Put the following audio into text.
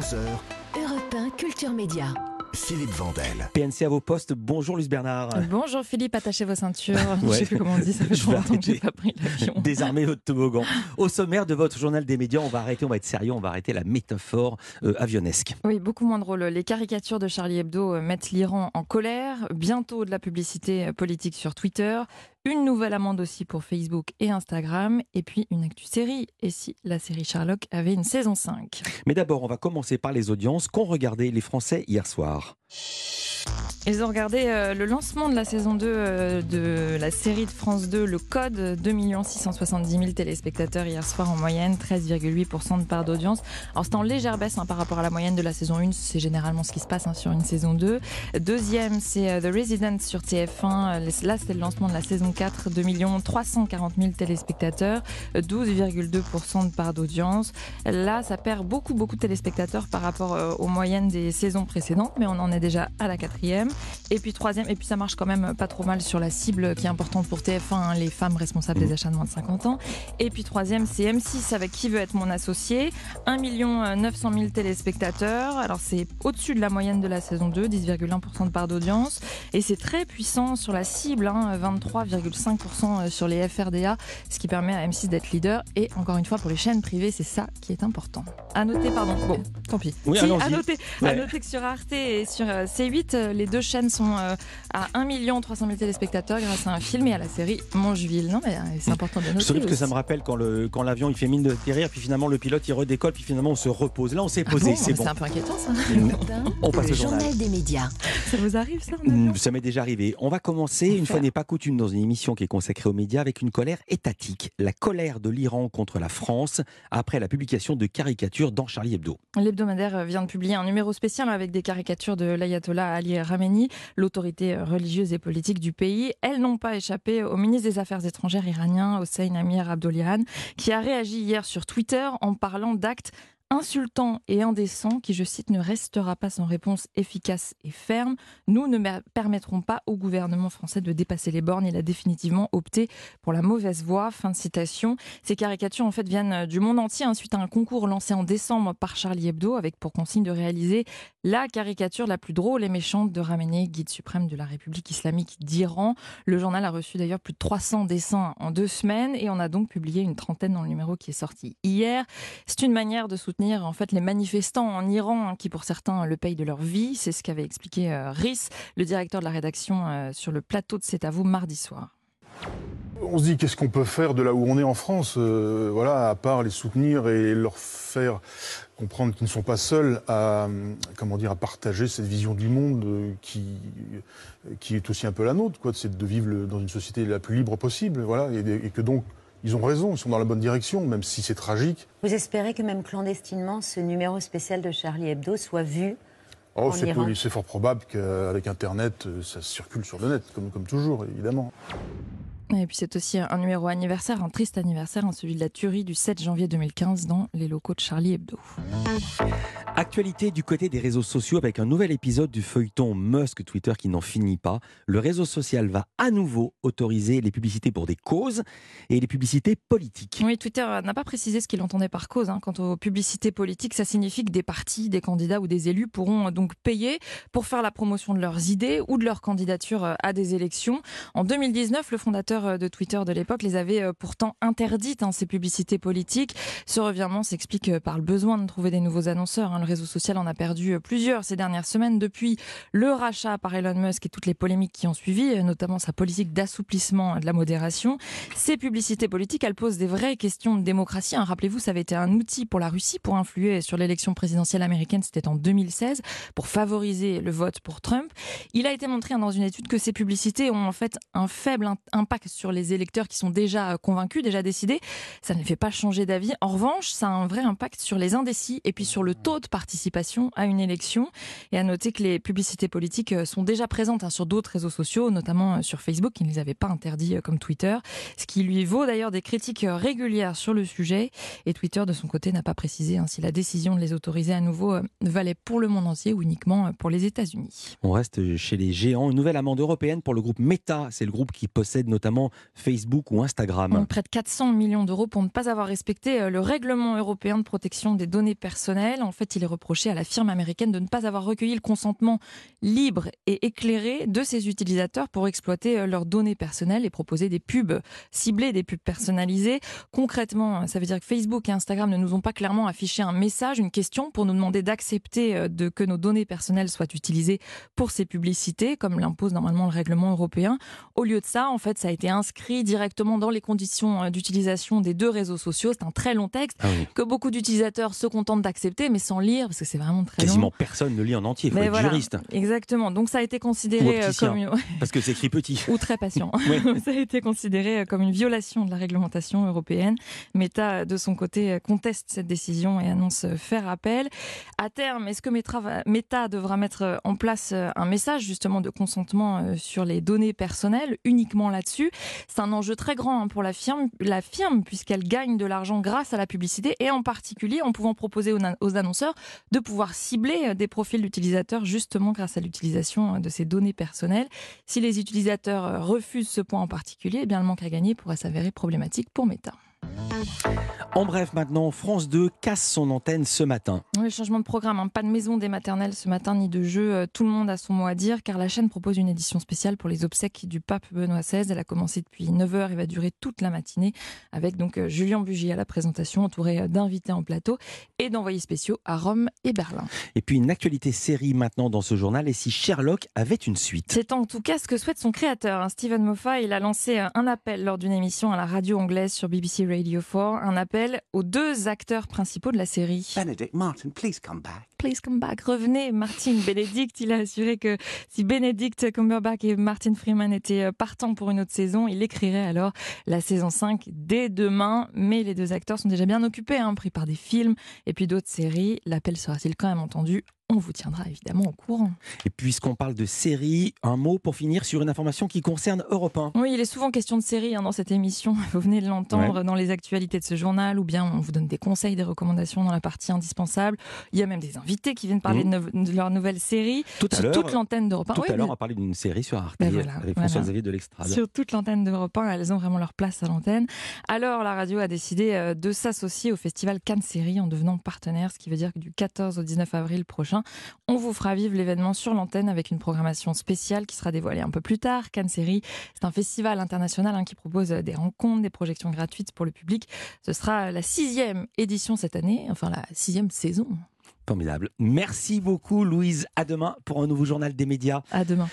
11h. Europe 1, Culture Média. Philippe Vandel. PNC à vos postes. Bonjour Luce Bernard. Bonjour Philippe, attachez vos ceintures. Je Ouais. sais plus comment on dit, ça fait Je longtemps que j'ai arrêter. pas pris l'avion. Désarmez votre toboggan. Au sommaire de votre journal des médias, on va arrêter, on va être sérieux, on va arrêter la métaphore euh, avionesque. Oui, beaucoup moins drôle. Les caricatures de Charlie Hebdo euh, mettent l'Iran en colère. Bientôt de la publicité euh, politique sur Twitter. Une nouvelle amende aussi pour Facebook et Instagram. Et puis une actu série. Et si la série Sherlock avait une saison 5 Mais d'abord, on va commencer par les audiences qu'ont regardé les Français hier soir. Ils ont regardé euh, le lancement de la saison 2 euh, de la série de France 2, Le Code, 2 670 000 téléspectateurs hier soir en moyenne, 13,8% de part d'audience. Alors c'est en légère baisse hein, par rapport à la moyenne de la saison 1, c'est généralement ce qui se passe hein, sur une saison 2. Deuxième, c'est euh, The Resident sur TF1, Euh, là c'est le lancement de la saison 4, 2 340 000 téléspectateurs, euh, 12,2% de part d'audience. Là ça perd beaucoup beaucoup de téléspectateurs par rapport aux moyennes des saisons précédentes, mais on en est déjà à la quatrième. Et puis troisième, et puis ça marche quand même pas trop mal sur la cible qui est importante pour TF1, hein, les femmes responsables des achats de moins de 50 ans. Et puis troisième, c'est M6 avec Qui veut être mon associé, 1 900 000 téléspectateurs. Alors c'est au-dessus de la moyenne de la saison 2, 10,1% de part d'audience. Et c'est très puissant sur la cible, hein, 23,5% sur les FRDA, ce qui permet à M6 d'être leader. Et encore une fois, pour les chaînes privées, c'est ça qui est important. À noter, pardon, bon, tant pis. Oui, Si, à noter, à noter que sur Arte et sur euh, C8, euh, les deux chaînes sont euh, à 1 300 000 téléspectateurs grâce à un film et à la série Mangeville. Non, mais euh, c'est important de noter. Je trouve que ça me rappelle quand le- quand l'avion il fait mine de atterrir, puis finalement le pilote il redécolle, puis finalement on se repose. Là on s'est Ah posé, bon c'est bon. C'est un peu inquiétant ça. On passe le au journal. journal des médias. Ça vous arrive ça Mm, Ça m'est déjà arrivé. On va commencer, une fois n'est pas coutume, dans une émission qui est consacrée aux médias, avec une colère étatique. La colère de l'Iran contre la France après la publication de caricatures dans Charlie Hebdo. L'hebdomadaire vient de publier un numéro spécial avec des caricatures de l'ayatollah Ali L'autorité religieuse et politique du pays. Elles n'ont pas échappé au ministre des Affaires étrangères iranien, Hossein Amir Abdollahian, qui a réagi hier sur Twitter en parlant d'actes insultants et indécents qui, je cite, ne restera pas sans réponse efficace et ferme. Nous ne permettrons pas au gouvernement français de dépasser les bornes. Il a définitivement opté pour la mauvaise voie. Fin de citation. Ces caricatures, en fait, viennent du monde entier hein, suite à un concours lancé en décembre par Charlie Hebdo avec pour consigne de réaliser la caricature la plus drôle et méchante de Ramenei, guide suprême de la République islamique d'Iran. Le journal a reçu d'ailleurs plus de 300 dessins en deux semaines et on a donc publié une trentaine dans le numéro qui est sorti hier. C'est une manière de soutenir en fait les manifestants en Iran qui pour certains le payent de leur vie. C'est ce qu'avait expliqué euh, le directeur de la rédaction euh, sur le plateau de C'est à vous mardi soir. On se dit qu'est-ce qu'on peut faire de là où on est en France, euh, voilà, à part les soutenir et leur faire comprendre qu'ils ne sont pas seuls à, euh, comment dire, à partager cette vision du monde qui, qui est aussi un peu la nôtre, quoi, c'est de vivre dans une société la plus libre possible, voilà, et que donc ils ont raison, ils sont dans la bonne direction, même si c'est tragique. Vous espérez que même clandestinement, ce numéro spécial de Charlie Hebdo soit vu Oh, c'est fort probable qu'avec Internet, euh, ça circule sur le net, comme, comme toujours, évidemment. Et puis c'est aussi un numéro anniversaire, un triste anniversaire, hein, celui de la tuerie du 7 janvier 2015 dans les locaux de Charlie Hebdo. Actualité du côté des réseaux sociaux avec un nouvel épisode du feuilleton Musk Twitter qui n'en finit pas. Le réseau social va à nouveau autoriser les publicités pour des causes et les publicités politiques. Oui, Twitter n'a pas précisé ce qu'il entendait par cause. hein. Quant aux publicités politiques, ça signifie que des partis, des candidats ou des élus pourront euh, donc payer pour faire la promotion de leurs idées ou de leur candidature euh, à des élections. En 2019, le fondateur euh, de Twitter de l'époque les avait euh, pourtant interdites, hein, ces publicités politiques. Ce revirement s'explique euh, par le besoin de trouver des nouveaux annonceurs. hein. Le réseau social en a perdu plusieurs ces dernières semaines depuis le rachat par Elon Musk et toutes les polémiques qui ont suivi, notamment sa politique d'assouplissement de la modération. Ces publicités politiques, elles posent des vraies questions de démocratie. hein. Rappelez-vous, ça avait été un outil pour la Russie pour influer sur l'élection présidentielle américaine. C'était en 2016 pour favoriser le vote pour Trump. Il a été montré dans une étude que ces publicités ont en fait un faible in- sur les électeurs qui sont déjà euh, convaincus, déjà décidés. Ça ne fait pas changer d'avis. En revanche, ça a un vrai impact sur les indécis et puis sur le taux de participation à une élection. Et à noter que les publicités politiques euh, sont déjà présentes hein, sur d'autres réseaux sociaux, notamment euh, sur Facebook, qui ne les avait pas interdits comme Twitter, ce qui lui vaut d'ailleurs des critiques régulières sur le sujet. Et Twitter, de son côté, n'a pas précisé hein, si la décision de les autoriser à nouveau valait pour le monde entier ou uniquement pour les États-Unis. On reste chez les géants. Une nouvelle amende européenne pour le groupe Meta. C'est le groupe qui possède notamment Facebook ou Instagram. Près de 400 millions d'euros pour ne pas avoir respecté euh, le règlement européen de protection des données personnelles. En fait, il est reproché à la firme américaine de ne pas avoir recueilli le consentement libre et éclairé de ses utilisateurs pour exploiter euh, leurs données personnelles et proposer des pubs ciblées, des pubs personnalisées. Concrètement, ça veut dire que Facebook et Instagram ne nous ont pas clairement affiché un message, une question pour nous demander d'accepter euh, de que nos données personnelles soient utilisées pour ces publicités, comme l'impose normalement le règlement européen. Au lieu de ça, en fait, ça a été inscrit directement dans les conditions euh, d'utilisation des deux réseaux sociaux. C'est un très long texte Ah oui. que beaucoup d'utilisateurs se contentent d'accepter, mais sans lire, parce que c'est vraiment très long. Quasiment personne ne lit en entier. Il faut Mais être voilà. juriste. Exactement. Donc ça a été considéré euh, comme une... Parce que c'est écrit petit. ou très patient. Ouais. ça a été considéré euh, comme une violation de la réglementation européenne. Meta, de son côté, conteste cette décision et annonce faire appel. À terme, est-ce que Meta devra mettre en place un message justement de consentement sur les données personnelles uniquement là-dessus? C'est un enjeu très grand hein, pour la firme, la firme puisqu'elle gagne de l'argent grâce à la publicité et en particulier en pouvant proposer aux, annonceurs de pouvoir cibler euh, des profils d'utilisateurs justement grâce à l'utilisation euh, de ces données personnelles. Si les utilisateurs euh, refusent ce point en particulier, eh bien le manque à gagner pourrait s'avérer problématique pour Meta. En bref, maintenant, France 2 casse son antenne ce matin. Oui, changement de programme, hein. pas de maison des maternelles ce matin ni de jeu. Euh, Tout le monde a son mot à dire car la chaîne propose une édition spéciale pour les obsèques du pape Benoît XVI. Elle a commencé depuis 9h et va durer toute la matinée avec donc euh, Julien Bugier à la présentation entouré euh, d'invités en plateau et d'envoyés spéciaux à Rome et Berlin. Et puis une actualité série maintenant dans ce journal. Et si Sherlock avait une suite? C'est en tout cas ce que souhaite son créateur, hein, Stephen Moffat. Il a lancé un appel lors d'une émission à la radio anglaise sur BBC Radio 4, un appel aux deux acteurs principaux de la série. Benedict Martin, please come back. Please come back, revenez, Martin Benedict. Il a assuré que si Benedict Cumberbatch et Martin Freeman étaient euh, partants pour une autre saison, il écrirait alors la saison 5 dès demain. Mais les deux acteurs sont déjà bien occupés, hein, pris par des films et puis d'autres séries. L'appel sera-t-il quand même entendu On vous tiendra évidemment au courant. Et puisqu'on parle de série, un mot pour finir sur une information qui concerne Europe 1. Oui, il est souvent question de séries hein, dans cette émission. Vous venez de l'entendre dans les actualités de ce journal, ou bien on vous donne des conseils, des recommandations dans la partie indispensable. Il y a même des invités qui viennent parler Mhm. de, no- de leur nouvelle série Tout à sur toute l'antenne d'Europe 1. tout Oui, à l'heure, mais- on a parlé d'une série sur Arte Ben voilà, avec voilà. François-Xavier de l'Estrade. Sur toute l'antenne d'Europe 1, elles ont vraiment leur place à l'antenne. Alors, la radio a décidé euh, de s'associer au festival Cannes Série en devenant partenaire, ce qui veut dire que du 14 au 19 avril prochain, on vous fera vivre l'événement sur l'antenne avec une programmation spéciale qui sera dévoilée un peu plus tard. Cannes Série, c'est un festival international hein, qui propose euh, des rencontres, des projections gratuites pour le public. Ce sera la sixième édition cette année, enfin la sixième saison. Formidable. Merci beaucoup, Louise. À demain pour un nouveau journal des médias. À demain.